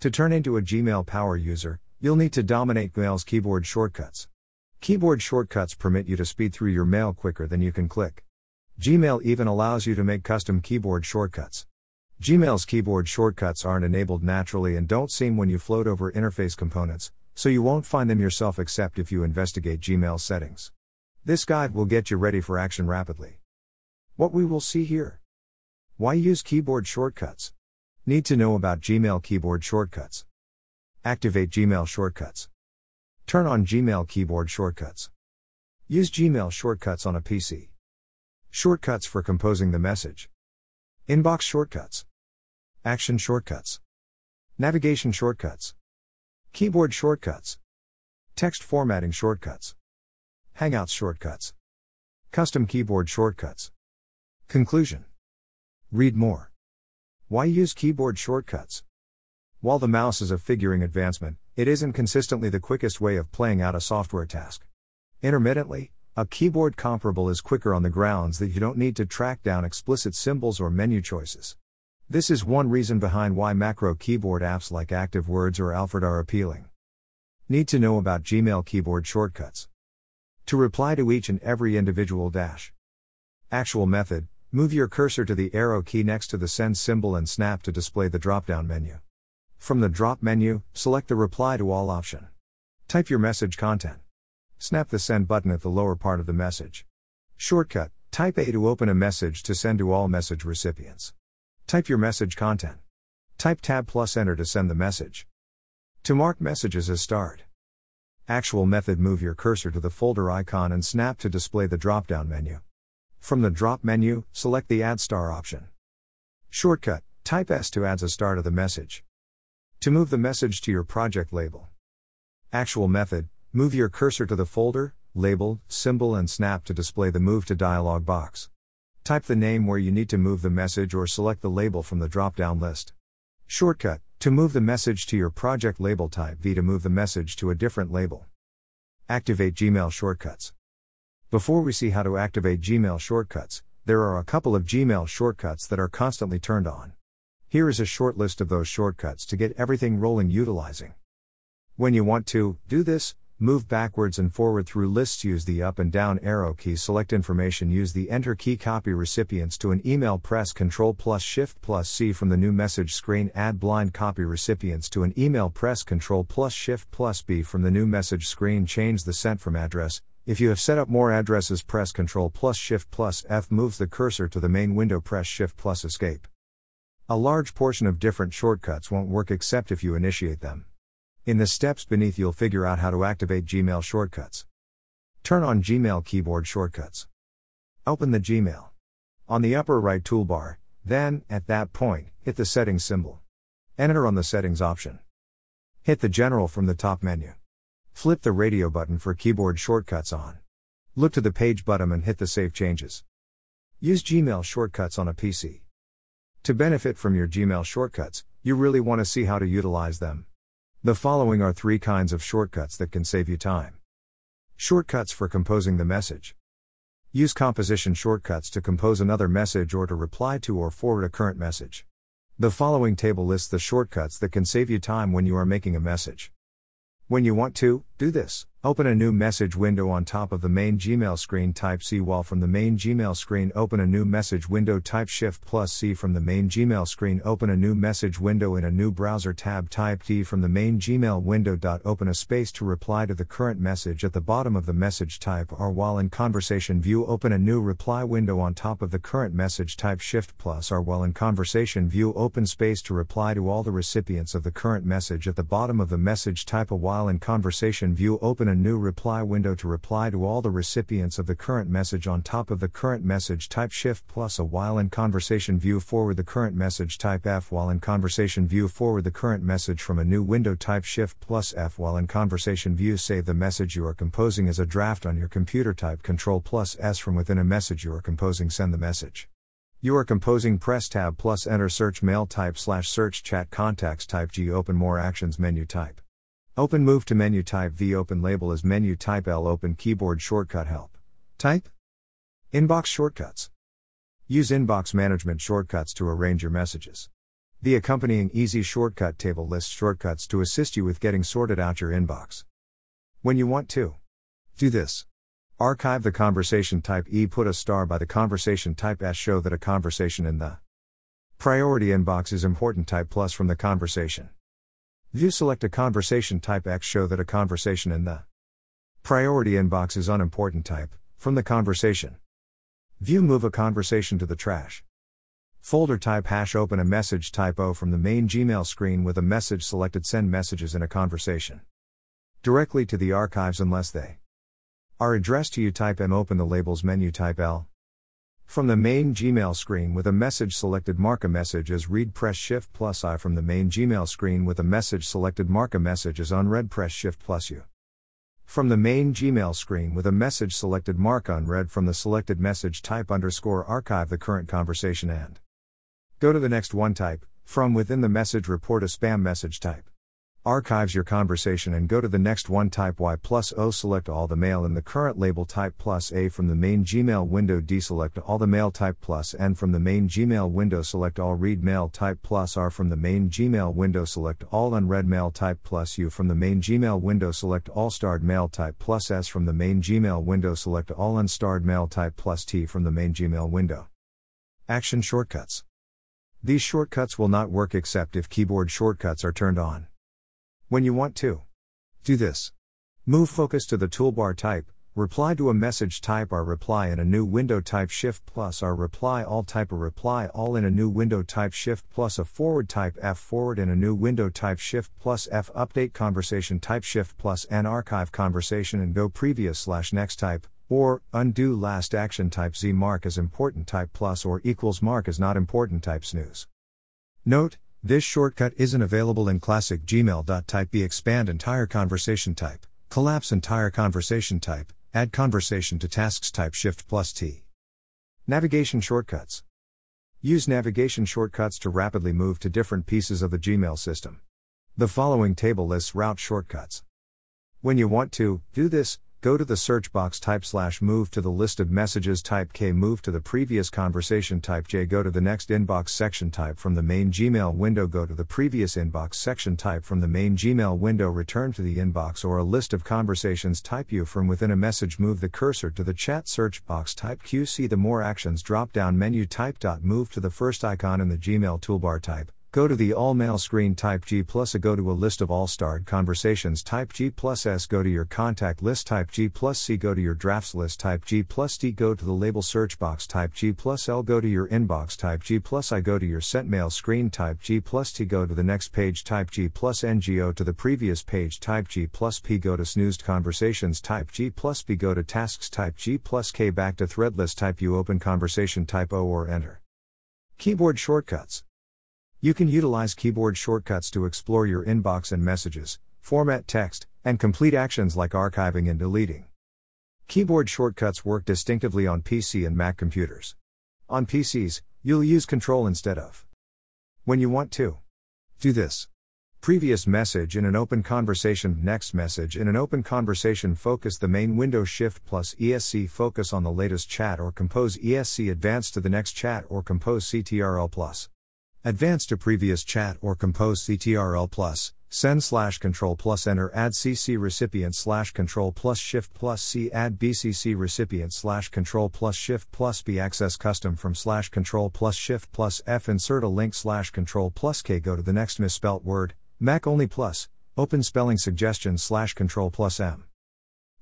To turn into a Gmail power user, you'll need to dominate Gmail's keyboard shortcuts. Keyboard shortcuts permit you to speed through your mail quicker than you can click. Gmail even allows you to make custom keyboard shortcuts. Gmail's keyboard shortcuts aren't enabled naturally and don't seem when you float over interface components, so you won't find them yourself except if you investigate Gmail settings. This guide will get you ready for action rapidly. What we will see here. Why use keyboard shortcuts? Need to know about Gmail keyboard shortcuts. Activate Gmail shortcuts. Turn on Gmail keyboard shortcuts. Use Gmail shortcuts on a PC. Shortcuts for composing the message. Inbox shortcuts. Action shortcuts. Navigation shortcuts. Keyboard shortcuts. Text formatting shortcuts. Hangouts shortcuts. Custom keyboard shortcuts. Conclusion. Read more. Why use keyboard shortcuts? While the mouse is a figuring advancement, it isn't consistently the quickest way of playing out a software task. Intermittently, a keyboard comparable is quicker on the grounds that you don't need to track down explicit symbols or menu choices. This is one reason behind why macro keyboard apps like ActiveWords or Alfred are appealing. Need to know about Gmail keyboard shortcuts. To reply to each and every individual dash. Actual method move your cursor to the arrow key next to the send symbol and snap to display the drop down menu. From the drop menu, select the reply to all option. Type your message content. Snap the send button at the lower part of the message. Shortcut Type A to open a message to send to all message recipients. Type your message content. Type Tab plus Enter to send the message. To mark messages as starred. Actual method Move your cursor to the folder icon and snap to display the drop down menu. From the drop menu, select the Add Star option. Shortcut Type S to add a star to the message. To move the message to your project label. Actual method Move your cursor to the folder, label, symbol, and snap to display the Move to dialog box. Type the name where you need to move the message or select the label from the drop down list. Shortcut to move the message to your project label, type V to move the message to a different label. Activate Gmail shortcuts. Before we see how to activate Gmail shortcuts, there are a couple of Gmail shortcuts that are constantly turned on. Here is a short list of those shortcuts to get everything rolling utilizing. When you want to do this, Move backwards and forward through lists. Use the up and down arrow keys. Select information. Use the enter key. Copy recipients to an email. Press Ctrl plus Shift plus C from the new message screen. Add blind copy recipients to an email. Press Ctrl plus Shift plus B from the new message screen. Change the sent from address. If you have set up more addresses, press Ctrl plus Shift plus F moves the cursor to the main window. Press Shift plus Escape. A large portion of different shortcuts won't work except if you initiate them. In the steps beneath, you'll figure out how to activate Gmail shortcuts. Turn on Gmail keyboard shortcuts. Open the Gmail. On the upper right toolbar, then, at that point, hit the settings symbol. Enter on the settings option. Hit the general from the top menu. Flip the radio button for keyboard shortcuts on. Look to the page button and hit the save changes. Use Gmail shortcuts on a PC. To benefit from your Gmail shortcuts, you really want to see how to utilize them. The following are three kinds of shortcuts that can save you time. Shortcuts for composing the message. Use composition shortcuts to compose another message or to reply to or forward a current message. The following table lists the shortcuts that can save you time when you are making a message. When you want to, do this. Open a new message window on top of the main Gmail screen. Type C while from the main Gmail screen. Open a new message window. Type Shift plus C from the main Gmail screen. Open a new message window in a new browser tab. Type D from the main Gmail window. Open a space to reply to the current message at the bottom of the message. Type R while in conversation view. Open a new reply window on top of the current message. Type Shift plus R while in conversation view. Open space to reply to all the recipients of the current message at the bottom of the message. Type A while in conversation view. Open a new reply window to reply to all the recipients of the current message on top of the current message. Type shift plus a while in conversation view forward the current message. Type F while in conversation view forward the current message from a new window. Type shift plus F while in conversation view save the message you are composing as a draft on your computer. Type control plus S from within a message you are composing. Send the message. You are composing. Press tab plus enter search mail. Type slash search chat contacts. Type G. Open more actions menu. Type. Open move to menu type V open label as menu type L open keyboard shortcut help. Type Inbox shortcuts. Use inbox management shortcuts to arrange your messages. The accompanying easy shortcut table lists shortcuts to assist you with getting sorted out your inbox. When you want to do this, archive the conversation type E, put a star by the conversation type S, show that a conversation in the priority inbox is important type plus from the conversation. View select a conversation type X, show that a conversation in the priority inbox is unimportant type from the conversation. View move a conversation to the trash. Folder type hash open a message type O from the main Gmail screen with a message selected send messages in a conversation. Directly to the archives unless they are addressed to you type M open the labels menu type L. From the main Gmail screen with a message selected mark a message as read press shift plus I. From the main Gmail screen with a message selected mark a message as unread press shift plus U. From the main Gmail screen with a message selected mark unread. From the selected message type underscore archive the current conversation and. Go to the next one type, from within the message report a spam message type archives your conversation and go to the next one. Type Y plus O select all the mail in the current label. Type plus A from the main Gmail window. Deselect all the mail. Type plus N from the main Gmail window. Select all read mail. Type plus R from the main Gmail window. Select all unread mail. Type plus U from the main Gmail window. Select all starred mail. Type plus S from the main Gmail window. Select all unstarred mail. Type plus T from the main Gmail window. Action shortcuts. These shortcuts will not work except if keyboard shortcuts are turned on. When you want to do this, move focus to the toolbar type, reply to a message type or reply in a new window type shift plus or reply all type a reply all in a new window type shift plus a forward type F forward in a new window type shift plus F update conversation type shift plus N archive conversation and go previous slash next type or undo last action type Z mark as important type plus or equals mark as not important type snooze. Note, this shortcut isn't available in classic Gmail. Type B expand entire conversation type, collapse entire conversation type, add conversation to tasks type Shift plus T. Navigation shortcuts. Use navigation shortcuts to rapidly move to different pieces of the Gmail system. The following table lists route shortcuts. When you want to do this, go to the search box type slash move to the list of messages type K move to the previous conversation type J go to the next inbox section type from the main Gmail window go to the previous inbox section type from the main Gmail window return to the inbox or a list of conversations type U from within a message move the cursor to the chat search box type Q see the more actions drop down menu type dot move to the first icon in the Gmail toolbar type Go to the all mail screen type G plus A go to a list of all starred conversations type G plus S go to your contact list type G plus C go to your drafts list type G plus D go to the label search box type G plus L go to your inbox type G plus I go to your sent mail screen type G plus T go to the next page type G plus NGO to the previous page type G plus P go to snoozed conversations type G plus B go to tasks type G plus K back to thread list type U open conversation type O or enter. Keyboard shortcuts. You can utilize keyboard shortcuts to explore your inbox and messages, format text, and complete actions like archiving and deleting. Keyboard shortcuts work distinctively on PC and Mac computers. On PCs, you'll use Control instead of. When you want to do this. Previous message in an open conversation, next message in an open conversation, focus the main window shift plus ESC focus on the latest chat or compose ESC advance to the next chat or compose CTRL plus. Advance to previous chat or compose CTRL plus, send slash control plus enter add CC recipient slash control plus shift plus C add BCC recipient slash control plus shift plus B access custom from slash control plus shift plus F insert a link slash control plus K go to the next misspelt word, Mac only plus, open spelling suggestion slash control plus M.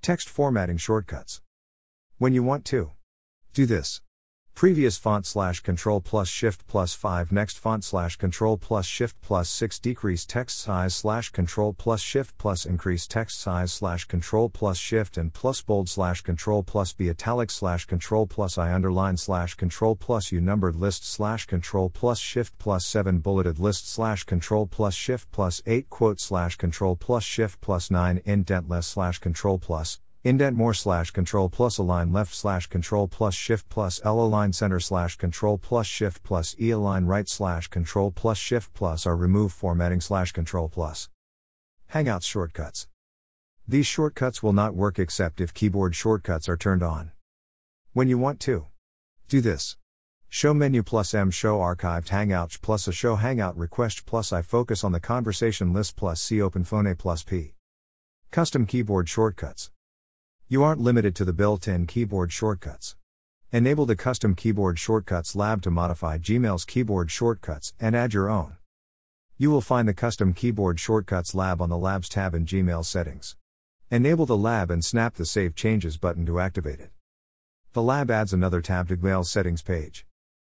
Text formatting shortcuts. When you want to do this. Previous font slash control plus shift plus 5 next font slash control plus shift plus 6 decrease text size slash control plus shift plus increase text size slash control plus shift and plus bold slash control plus b italic slash control plus i underline slash control plus u numbered list slash control plus shift plus 7 bulleted list slash control plus shift plus 8 quote slash control plus shift plus 9 indentless slash control plus Indent more slash control plus align left slash control plus shift plus L align center slash control plus shift plus E align right slash control plus shift plus R remove formatting slash control plus. Hangouts shortcuts. These shortcuts will not work except if keyboard shortcuts are turned on. When you want to do this, Show menu plus M show archived hangouts plus a show hangout request plus I focus on the conversation list plus C open phone A plus P. Custom keyboard shortcuts. You aren't limited to the built in keyboard shortcuts. Enable the Custom Keyboard Shortcuts lab to modify Gmail's keyboard shortcuts and add your own. You will find the Custom Keyboard Shortcuts lab on the Labs tab in Gmail settings. Enable the lab and snap the Save Changes button to activate it. The lab adds another tab to Gmail's settings page.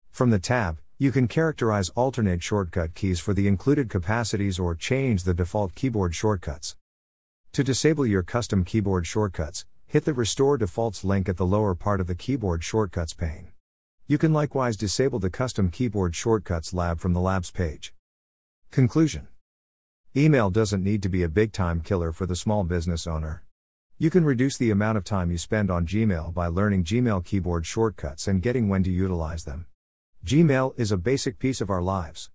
From the tab, you can characterize alternate shortcut keys for the included capacities or change the default keyboard shortcuts. To disable your custom keyboard shortcuts, hit the Restore Defaults link at the lower part of the Keyboard Shortcuts pane. You can likewise disable the Custom Keyboard Shortcuts lab from the Labs page. Conclusion Email doesn't need to be a big time killer for the small business owner. You can reduce the amount of time you spend on Gmail by learning Gmail keyboard shortcuts and getting when to utilize them. Gmail is a basic piece of our lives.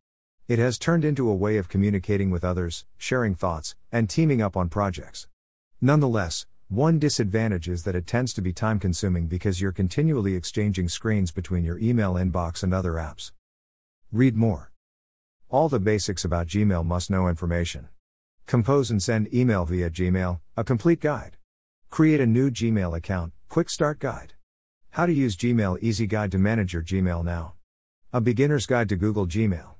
It has turned into a way of communicating with others, sharing thoughts, and teaming up on projects. Nonetheless, one disadvantage is that it tends to be time consuming because you're continually exchanging screens between your email inbox and other apps. Read more. All the basics about Gmail must know information. Compose and send email via Gmail, a complete guide. Create a new Gmail account, quick start guide. How to use Gmail Easy Guide to manage your Gmail now. A beginner's guide to Google Gmail.